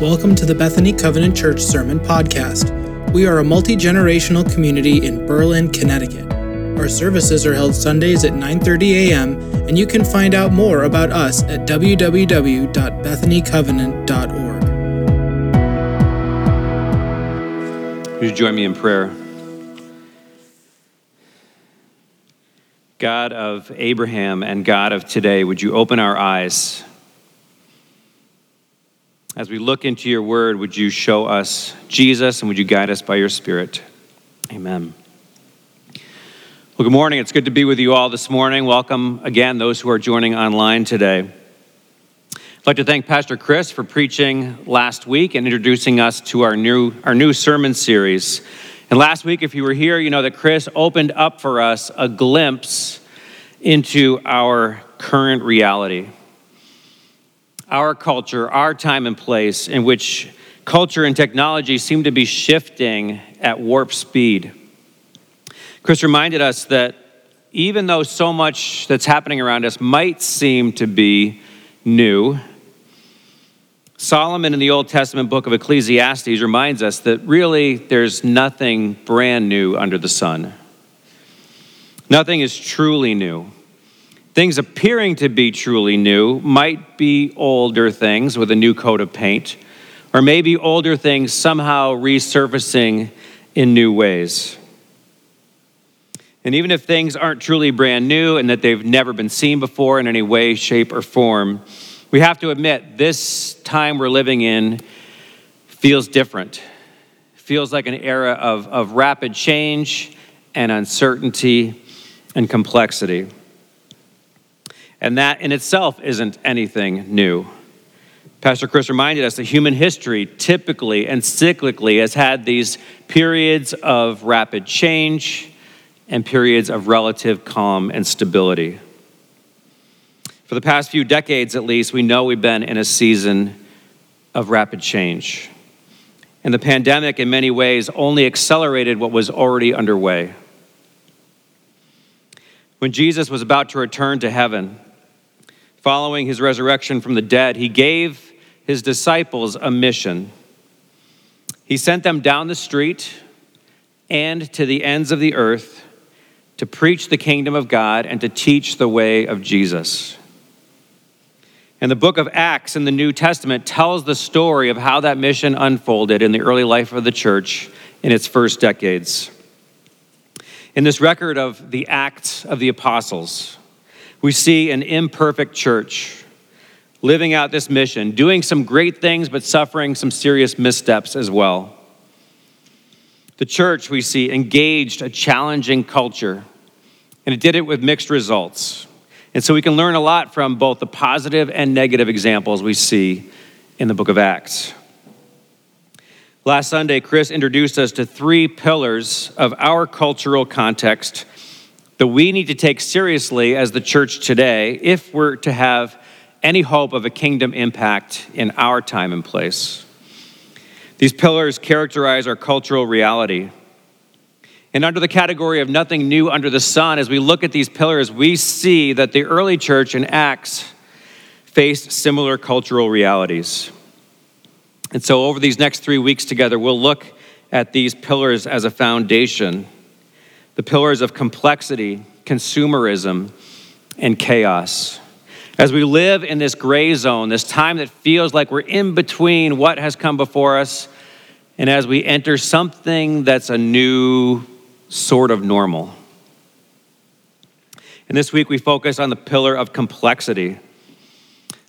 Welcome to the Bethany Covenant Church Sermon Podcast. We are a multi generational community in Berlin, Connecticut. Our services are held Sundays at 9:30 a.m., and you can find out more about us at www.bethanycovenant.org. Would you join me in prayer? God of Abraham and God of today, would you open our eyes? As we look into your word, would you show us Jesus and would you guide us by your Spirit? Amen. Well, good morning. It's good to be with you all this morning. Welcome again, those who are joining online today. I'd like to thank Pastor Chris for preaching last week and introducing us to our new, our new sermon series. And last week, if you were here, you know that Chris opened up for us a glimpse into our current reality our culture, our time and place, in which culture and technology seem to be shifting at warp speed. Chris reminded us that even though so much that's happening around us might seem to be new, Solomon in the Old Testament book of Ecclesiastes reminds us that really there's nothing brand new under the sun. Nothing is truly new. Things appearing to be truly new might be older things with a new coat of paint, or maybe older things somehow resurfacing in new ways. And even if things aren't truly brand new and that they've never been seen before in any way, shape, or form, we have to admit this time we're living in feels different. Feels like an era of, of rapid change and uncertainty and complexity. And that in itself isn't anything new. Pastor Chris reminded us that human history typically and cyclically has had these periods of rapid change and periods of relative calm and stability. For the past few decades, at least, we know we've been in a season of rapid change. And the pandemic, in many ways, only accelerated what was already underway. When Jesus was about to return to heaven, following his resurrection from the dead, he gave his disciples a mission. He sent them down the street and to the ends of the earth to preach the kingdom of God and to teach the way of Jesus. And the book of Acts in the New Testament tells the story of how that mission unfolded in the early life of the church in its first decades. In this record of the Acts of the Apostles, we see an imperfect church living out this mission, doing some great things, but suffering some serious missteps as well. The church, we see, engaged a challenging culture, and it did it with mixed results. And so we can learn a lot from both the positive and negative examples we see in the book of Acts. Last Sunday, Chris introduced us to three pillars of our cultural context that we need to take seriously as the church today if we're to have any hope of a kingdom impact in our time and place. These pillars characterize our cultural reality. And under the category of nothing new under the sun, as we look at these pillars, we see that the early church in Acts faced similar cultural realities. And so, over these next three weeks together, we'll look at these pillars as a foundation the pillars of complexity, consumerism, and chaos. As we live in this gray zone, this time that feels like we're in between what has come before us, and as we enter something that's a new sort of normal. And this week we focus on the pillar of complexity.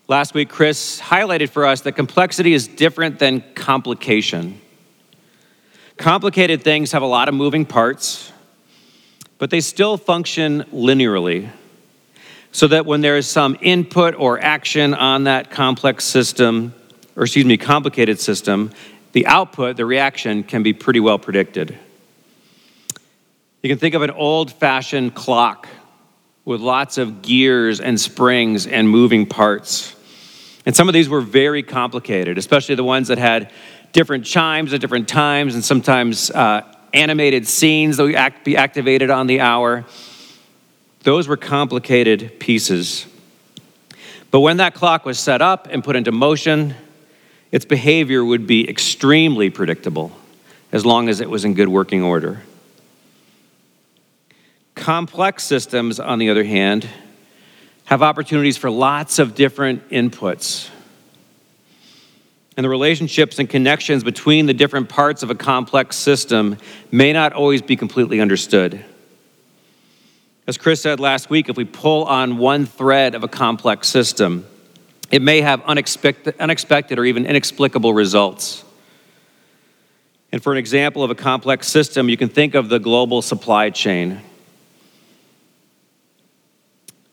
Last week, Chris highlighted for us that complexity is different than complication. Complicated things have a lot of moving parts but they still function linearly. So that when there is some input or action on that complex system, or excuse me, complicated system, the output, the reaction, can be pretty well predicted. You can think of an old fashioned clock with lots of gears and springs and moving parts. And some of these were very complicated, especially the ones that had different chimes at different times and sometimes uh, animated scenes that would act, be activated on the hour. Those were complicated pieces. But when that clock was set up and put into motion, its behavior would be extremely predictable as long as it was in good working order. Complex systems, on the other hand, have opportunities for lots of different inputs. And the relationships and connections between the different parts of a complex system may not always be completely understood. As Chris said last week, if we pull on one thread of a complex system, it may have unexpected, unexpected or even inexplicable results. And for an example of a complex system, you can think of the global supply chain,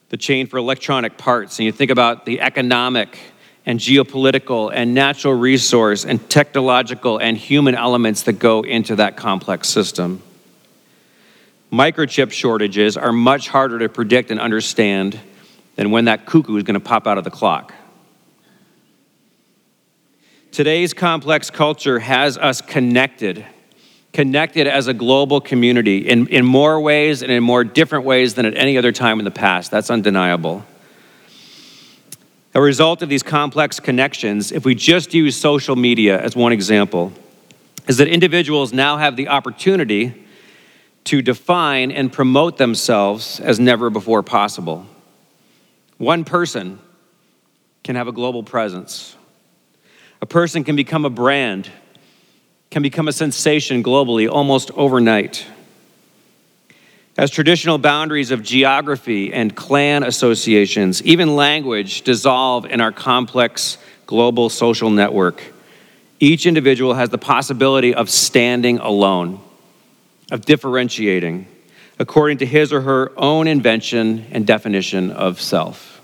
the chain for electronic parts, and you think about the economic and geopolitical and natural resource and technological and human elements that go into that complex system. Microchip shortages are much harder to predict and understand than when that cuckoo is going to pop out of the clock. Today's complex culture has us connected, connected as a global community in, in more ways and in more different ways than at any other time in the past. That's undeniable. A result of these complex connections, if we just use social media as one example, is that individuals now have the opportunity to define and promote themselves as never before possible. One person can have a global presence. A person can become a brand, can become a sensation globally almost overnight. As traditional boundaries of geography and clan associations, even language, dissolve in our complex global social network, each individual has the possibility of standing alone, of differentiating according to his or her own invention and definition of self.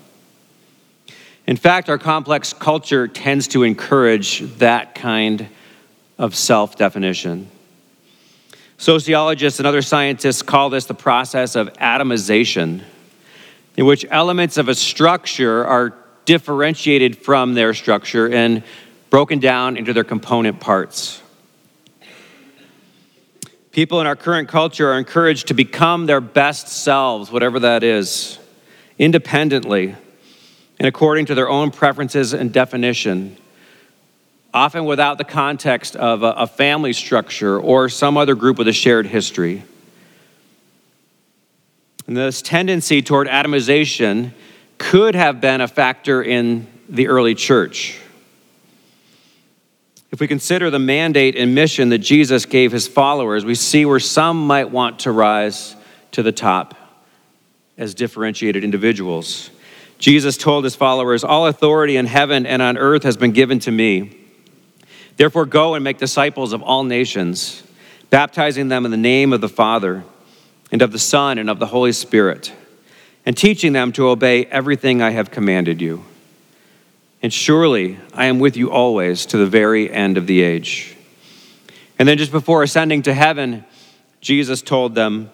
In fact, our complex culture tends to encourage that kind of self definition. Sociologists and other scientists call this the process of atomization, in which elements of a structure are differentiated from their structure and broken down into their component parts. People in our current culture are encouraged to become their best selves, whatever that is, independently and according to their own preferences and definition, often without the context of a, a family structure or some other group with a shared history. And this tendency toward atomization could have been a factor in the early church. If we consider the mandate and mission that Jesus gave his followers, we see where some might want to rise to the top as differentiated individuals. Jesus told his followers, All authority in heaven and on earth has been given to me. Therefore, go and make disciples of all nations, baptizing them in the name of the Father, and of the Son, and of the Holy Spirit, and teaching them to obey everything I have commanded you. And surely I am with you always to the very end of the age. And then, just before ascending to heaven, Jesus told them,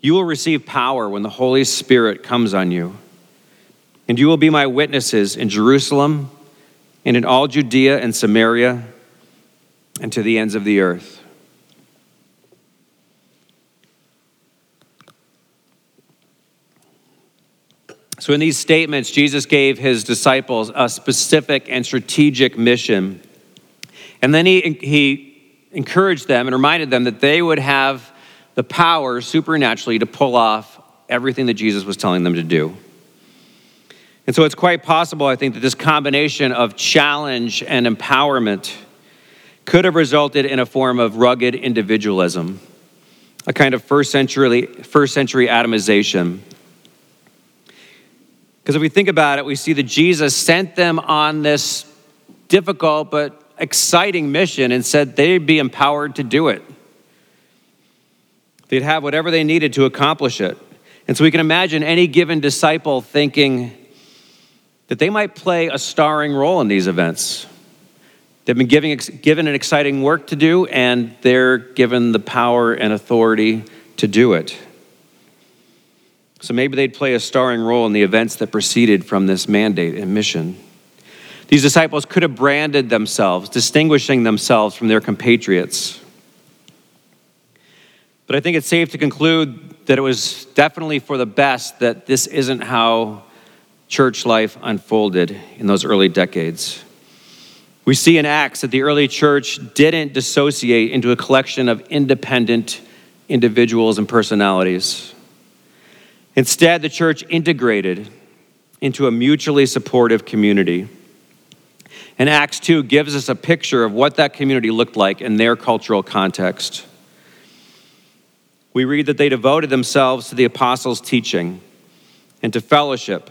You will receive power when the Holy Spirit comes on you and you will be my witnesses in Jerusalem and in all Judea and Samaria and to the ends of the earth. So, in these statements, Jesus gave his disciples a specific and strategic mission. And then he, he encouraged them and reminded them that they would have the power supernaturally to pull off everything that Jesus was telling them to do. And so it's quite possible, I think, that this combination of challenge and empowerment could have resulted in a form of rugged individualism, a kind of first century, first century atomization. Because if we think about it, we see that Jesus sent them on this difficult but exciting mission and said they'd be empowered to do it. They'd have whatever they needed to accomplish it. And so we can imagine any given disciple thinking, that they might play a starring role in these events. They've been giving, given an exciting work to do, and they're given the power and authority to do it. So maybe they'd play a starring role in the events that proceeded from this mandate and mission. These disciples could have branded themselves, distinguishing themselves from their compatriots. But I think it's safe to conclude that it was definitely for the best that this isn't how church life unfolded in those early decades. We see in Acts that the early church didn't dissociate into a collection of independent individuals and personalities. Instead, the church integrated into a mutually supportive community. And Acts 2 gives us a picture of what that community looked like in their cultural context. We read that they devoted themselves to the apostles' teaching and to fellowship,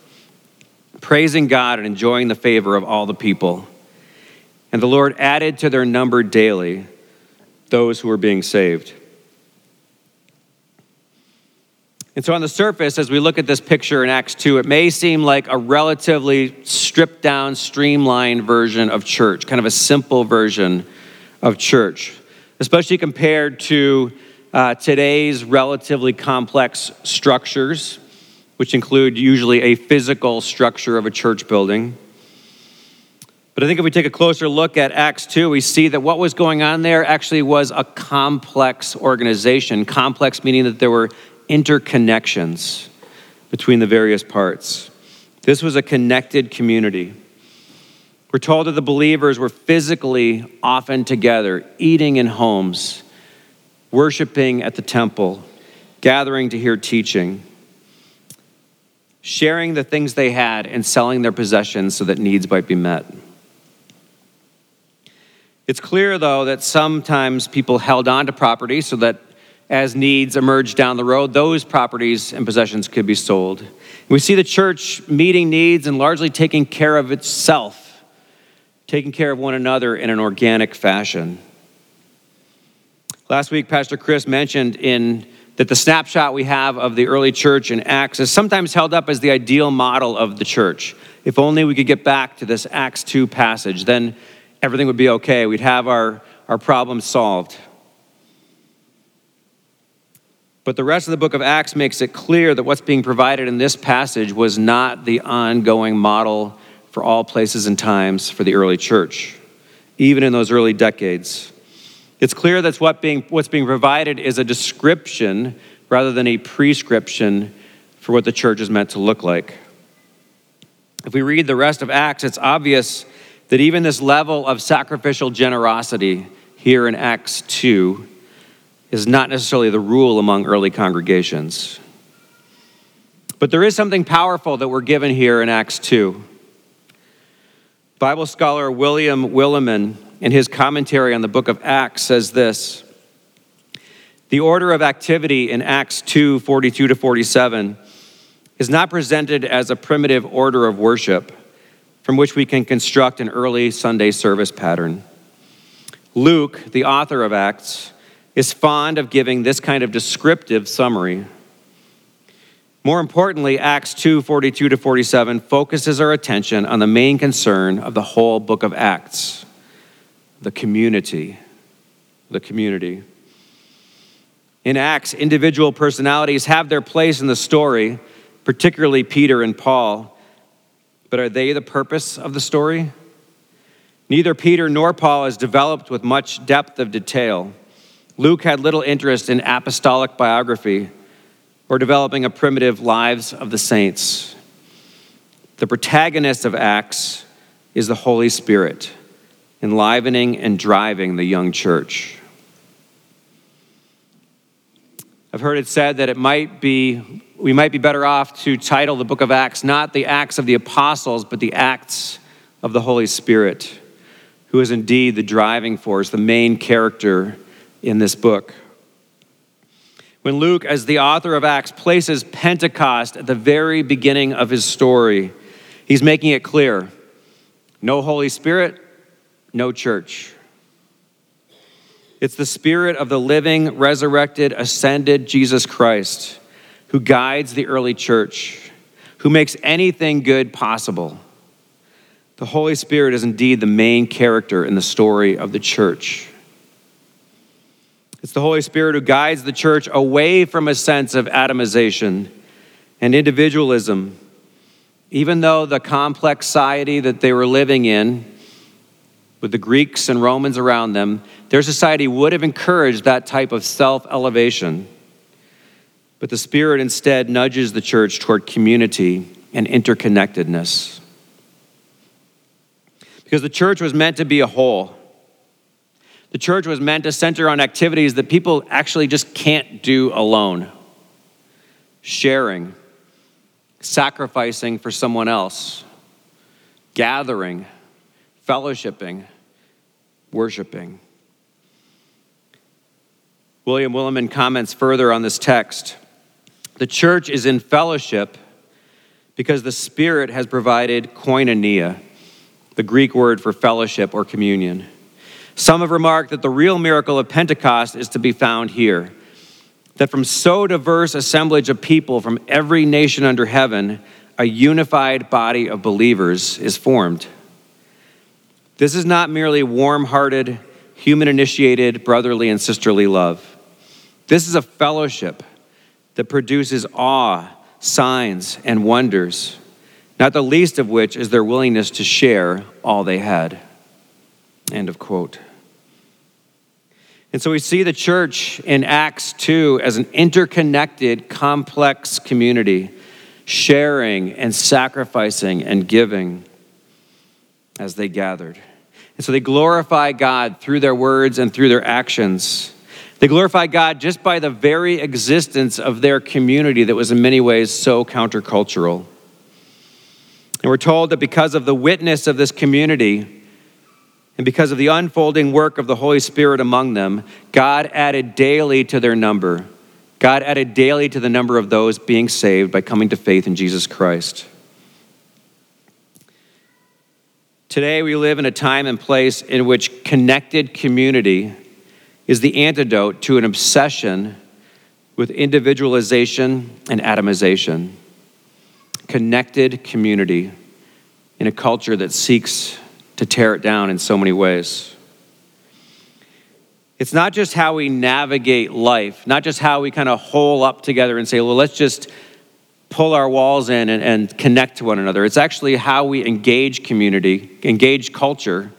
praising God and enjoying the favor of all the people. And the Lord added to their number daily those who were being saved. And so, on the surface, as we look at this picture in Acts 2, it may seem like a relatively stripped down, streamlined version of church, kind of a simple version of church, especially compared to uh, today's relatively complex structures, which include usually a physical structure of a church building. But I think if we take a closer look at Acts 2, we see that what was going on there actually was a complex organization. Complex meaning that there were interconnections between the various parts. This was a connected community. We're told that the believers were physically often together, eating in homes, worshiping at the temple, gathering to hear teaching, sharing the things they had, and selling their possessions so that needs might be met. It's clear, though, that sometimes people held on to property so that as needs emerged down the road, those properties and possessions could be sold. We see the church meeting needs and largely taking care of itself, taking care of one another in an organic fashion. Last week, Pastor Chris mentioned in that the snapshot we have of the early church in Acts is sometimes held up as the ideal model of the church. If only we could get back to this Acts 2 passage, then everything would be okay. We'd have our, our problems solved. But the rest of the book of Acts makes it clear that what's being provided in this passage was not the ongoing model for all places and times for the early church, even in those early decades. It's clear that what being, what's being provided is a description rather than a prescription for what the church is meant to look like. If we read the rest of Acts, it's obvious that even this level of sacrificial generosity here in Acts 2 is not necessarily the rule among early congregations. But there is something powerful that we're given here in Acts 2. Bible scholar William Willimon, in his commentary on the book of Acts, says this The order of activity in Acts 2 42 to 47 is not presented as a primitive order of worship from which we can construct an early Sunday service pattern. Luke, the author of Acts, is fond of giving this kind of descriptive summary. More importantly, Acts 2 42 to 47 focuses our attention on the main concern of the whole book of Acts the community. The community. In Acts, individual personalities have their place in the story, particularly Peter and Paul. But are they the purpose of the story? Neither Peter nor Paul is developed with much depth of detail. Luke had little interest in apostolic biography or developing a primitive lives of the saints. The protagonist of Acts is the Holy Spirit, enlivening and driving the young church. I've heard it said that it might be we might be better off to title the book of Acts not the Acts of the Apostles, but the Acts of the Holy Spirit, who is indeed the driving force, the main character in this book. When Luke, as the author of Acts, places Pentecost at the very beginning of his story, he's making it clear no Holy Spirit, no church. It's the Spirit of the living, resurrected, ascended Jesus Christ who guides the early church, who makes anything good possible. The Holy Spirit is indeed the main character in the story of the church. It's the Holy Spirit who guides the church away from a sense of atomization and individualism, even though the complex society that they were living in, with the Greeks and Romans around them, their society would have encouraged that type of self elevation. But the Spirit instead nudges the church toward community and interconnectedness. Because the church was meant to be a whole. The church was meant to center on activities that people actually just can't do alone sharing, sacrificing for someone else, gathering, fellowshipping, worshiping. William Willimon comments further on this text. The church is in fellowship because the Spirit has provided koinonia, the Greek word for fellowship or communion. Some have remarked that the real miracle of Pentecost is to be found here. That from so diverse assemblage of people from every nation under heaven, a unified body of believers is formed. This is not merely warm hearted, human initiated brotherly and sisterly love. This is a fellowship that produces awe, signs, and wonders, not the least of which is their willingness to share all they had. End of quote. And so we see the church in Acts 2 as an interconnected, complex community, sharing and sacrificing and giving as they gathered. And so they glorify God through their words and through their actions. They glorify God just by the very existence of their community that was in many ways so countercultural. And we're told that because of the witness of this community, and because of the unfolding work of the Holy Spirit among them, God added daily to their number. God added daily to the number of those being saved by coming to faith in Jesus Christ. Today, we live in a time and place in which connected community is the antidote to an obsession with individualization and atomization. Connected community in a culture that seeks to tear it down in so many ways. It's not just how we navigate life, not just how we kind of hole up together and say, well, let's just pull our walls in and, and connect to one another. It's actually how we engage community, engage culture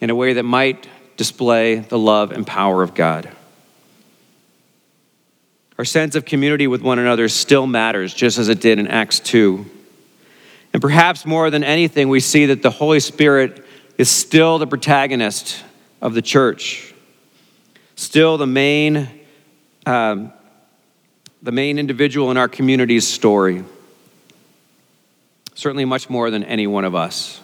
in a way that might display the love and power of God. Our sense of community with one another still matters, just as it did in Acts 2. And perhaps more than anything, we see that the Holy Spirit is still the protagonist of the church, still the main, um, the main individual in our community's story. Certainly, much more than any one of us.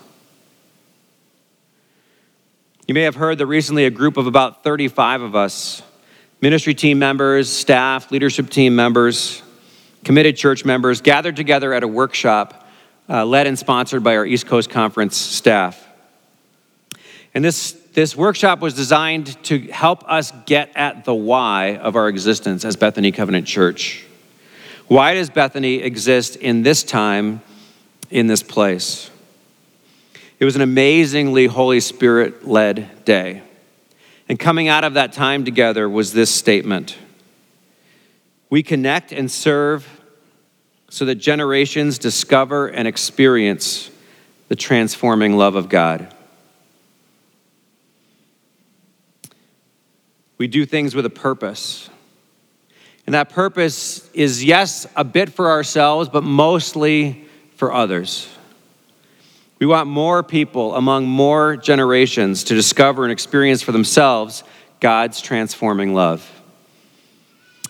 You may have heard that recently a group of about 35 of us, ministry team members, staff, leadership team members, committed church members, gathered together at a workshop uh, led and sponsored by our East Coast Conference staff. And this, this workshop was designed to help us get at the why of our existence as Bethany Covenant Church. Why does Bethany exist in this time, in this place? It was an amazingly Holy Spirit led day. And coming out of that time together was this statement We connect and serve so that generations discover and experience the transforming love of God. We do things with a purpose. And that purpose is, yes, a bit for ourselves, but mostly for others. We want more people among more generations to discover and experience for themselves God's transforming love.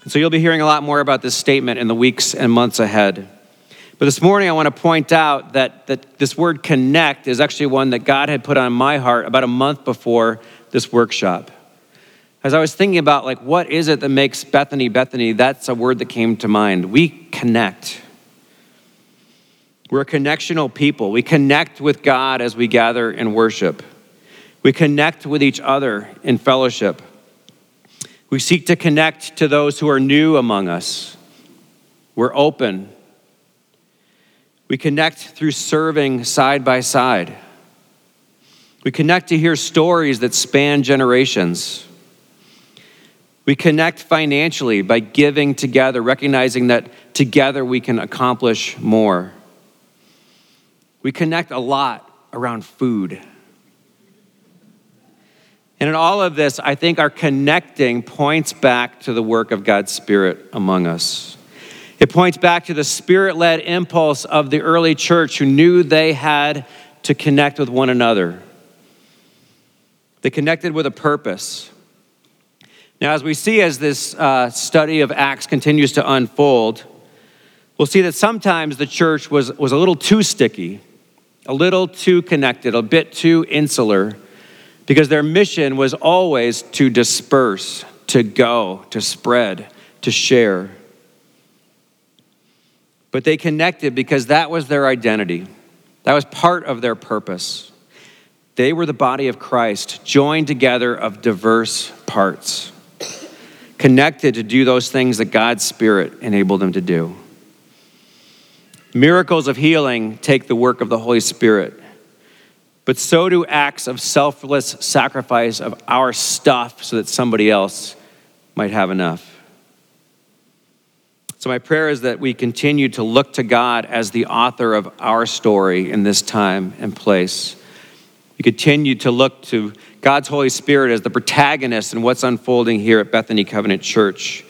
So you'll be hearing a lot more about this statement in the weeks and months ahead. But this morning, I want to point out that, that this word connect is actually one that God had put on my heart about a month before this workshop. As I was thinking about, like, what is it that makes Bethany Bethany, that's a word that came to mind. We connect. We're a connectional people. We connect with God as we gather and worship. We connect with each other in fellowship. We seek to connect to those who are new among us. We're open. We connect through serving side by side. We connect to hear stories that span generations. We connect financially by giving together, recognizing that together we can accomplish more. We connect a lot around food. And in all of this, I think our connecting points back to the work of God's Spirit among us. It points back to the spirit led impulse of the early church who knew they had to connect with one another. They connected with a purpose. Now, as we see as this uh, study of Acts continues to unfold, we'll see that sometimes the church was, was a little too sticky, a little too connected, a bit too insular, because their mission was always to disperse, to go, to spread, to share. But they connected because that was their identity, that was part of their purpose. They were the body of Christ, joined together of diverse parts, connected to do those things that God's Spirit enabled them to do. Miracles of healing take the work of the Holy Spirit, but so do acts of selfless sacrifice of our stuff so that somebody else might have enough. So, my prayer is that we continue to look to God as the author of our story in this time and place. We continue to look to God's Holy Spirit as the protagonist in what's unfolding here at Bethany Covenant Church.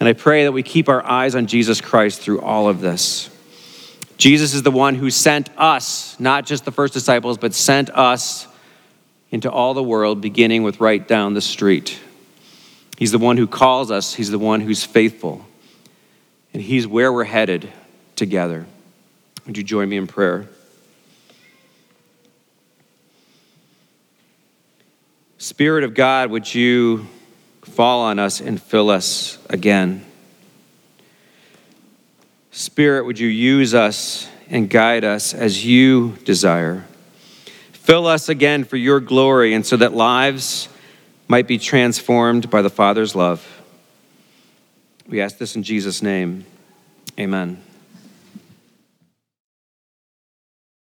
And I pray that we keep our eyes on Jesus Christ through all of this. Jesus is the one who sent us, not just the first disciples, but sent us into all the world, beginning with right down the street. He's the one who calls us, He's the one who's faithful and He's where we're headed together. Would you join me in prayer? Spirit of God, would you fall on us and fill us again? Spirit, would you use us and guide us as you desire? Fill us again for your glory and so that lives might be transformed by the Father's love. We ask this in Jesus' name. Amen.